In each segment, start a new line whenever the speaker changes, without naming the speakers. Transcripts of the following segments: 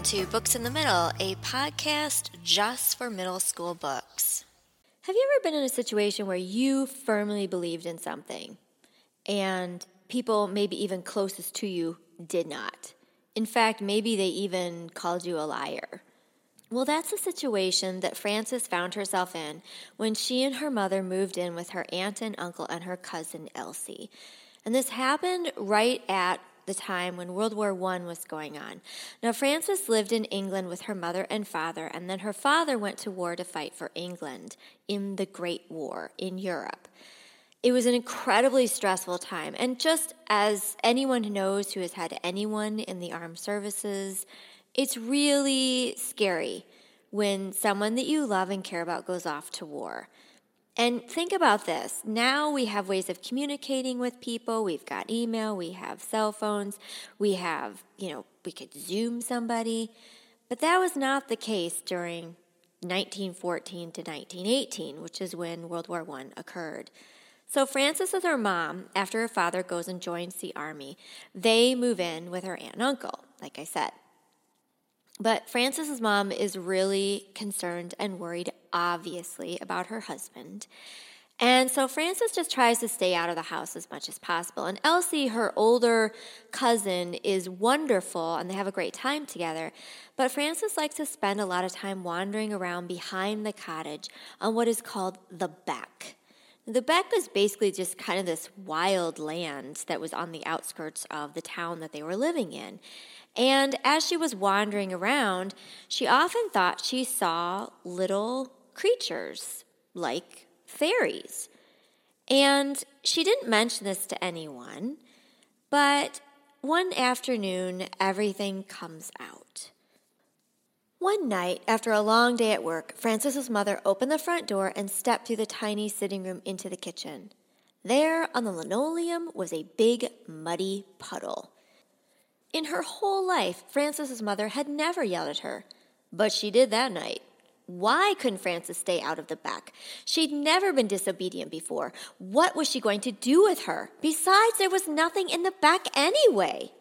Welcome to Books in the Middle, a podcast just for middle school books.
Have you ever been in a situation where you firmly believed in something and people, maybe even closest to you, did not? In fact, maybe they even called you a liar. Well, that's the situation that Frances found herself in when she and her mother moved in with her aunt and uncle and her cousin Elsie. And this happened right at the time when World War I was going on. Now, Frances lived in England with her mother and father, and then her father went to war to fight for England in the Great War in Europe. It was an incredibly stressful time, and just as anyone knows who has had anyone in the armed services, it's really scary when someone that you love and care about goes off to war. And think about this. Now we have ways of communicating with people. We've got email, we have cell phones, we have, you know, we could Zoom somebody. But that was not the case during 1914 to 1918, which is when World War I occurred. So Frances with her mom, after her father goes and joins the army, they move in with her aunt and uncle, like I said. But Frances's mom is really concerned and worried, obviously, about her husband. And so Frances just tries to stay out of the house as much as possible. And Elsie, her older cousin, is wonderful and they have a great time together. But Frances likes to spend a lot of time wandering around behind the cottage on what is called the beck. The beck was basically just kind of this wild land that was on the outskirts of the town that they were living in. And as she was wandering around, she often thought she saw little creatures like fairies. And she didn't mention this to anyone, but one afternoon, everything comes out. One night, after a long day at work, Frances's mother opened the front door and stepped through the tiny sitting room into the kitchen. There on the linoleum was a big, muddy puddle. In her whole life, Frances's mother had never yelled at her, but she did that night. Why couldn't Frances stay out of the beck? She'd never been disobedient before. What was she going to do with her? Besides, there was nothing in the beck anyway.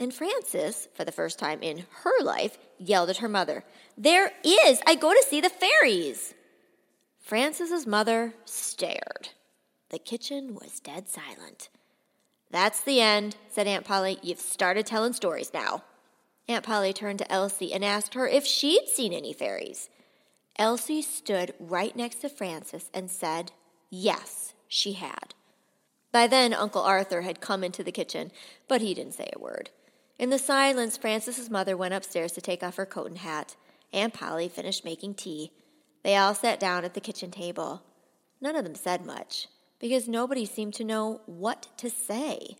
And Frances, for the first time in her life, yelled at her mother, There is! I go to see the fairies! Frances's mother stared. The kitchen was dead silent. That's the end, said Aunt Polly. You've started telling stories now. Aunt Polly turned to Elsie and asked her if she'd seen any fairies. Elsie stood right next to Frances and said, Yes, she had. By then, Uncle Arthur had come into the kitchen, but he didn't say a word. In the silence, Frances's mother went upstairs to take off her coat and hat. Aunt Polly finished making tea. They all sat down at the kitchen table. None of them said much because nobody seemed to know what to say.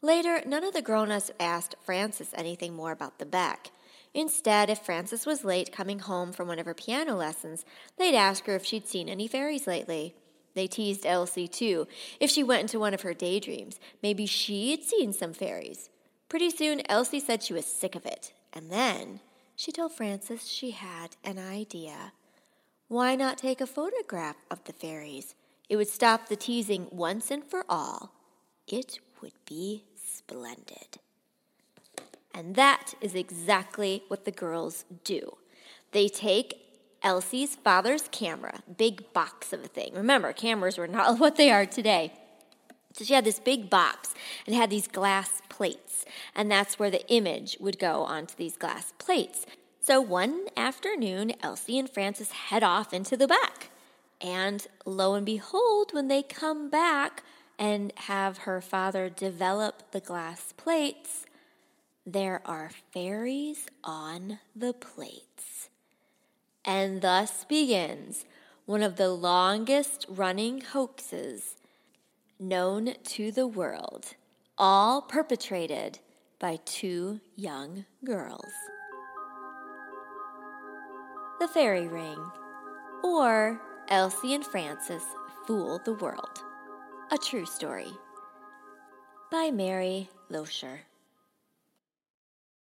Later, none of the grown ups asked Frances anything more about the beck. Instead, if Frances was late coming home from one of her piano lessons, they'd ask her if she'd seen any fairies lately. They teased Elsie, too. If she went into one of her daydreams, maybe she'd seen some fairies. Pretty soon, Elsie said she was sick of it. And then she told Frances she had an idea. Why not take a photograph of the fairies? It would stop the teasing once and for all. It would be splendid. And that is exactly what the girls do. They take Elsie's father's camera, big box of a thing. Remember, cameras were not what they are today. So she had this big box and had these glass plates, and that's where the image would go onto these glass plates. So one afternoon, Elsie and Frances head off into the beck. And lo and behold, when they come back and have her father develop the glass plates, there are fairies on the plates. And thus begins one of the longest running hoaxes known to the world, all perpetrated by two young girls. The Fairy Ring, or Elsie and Frances Fool the World. A True Story by Mary Losure.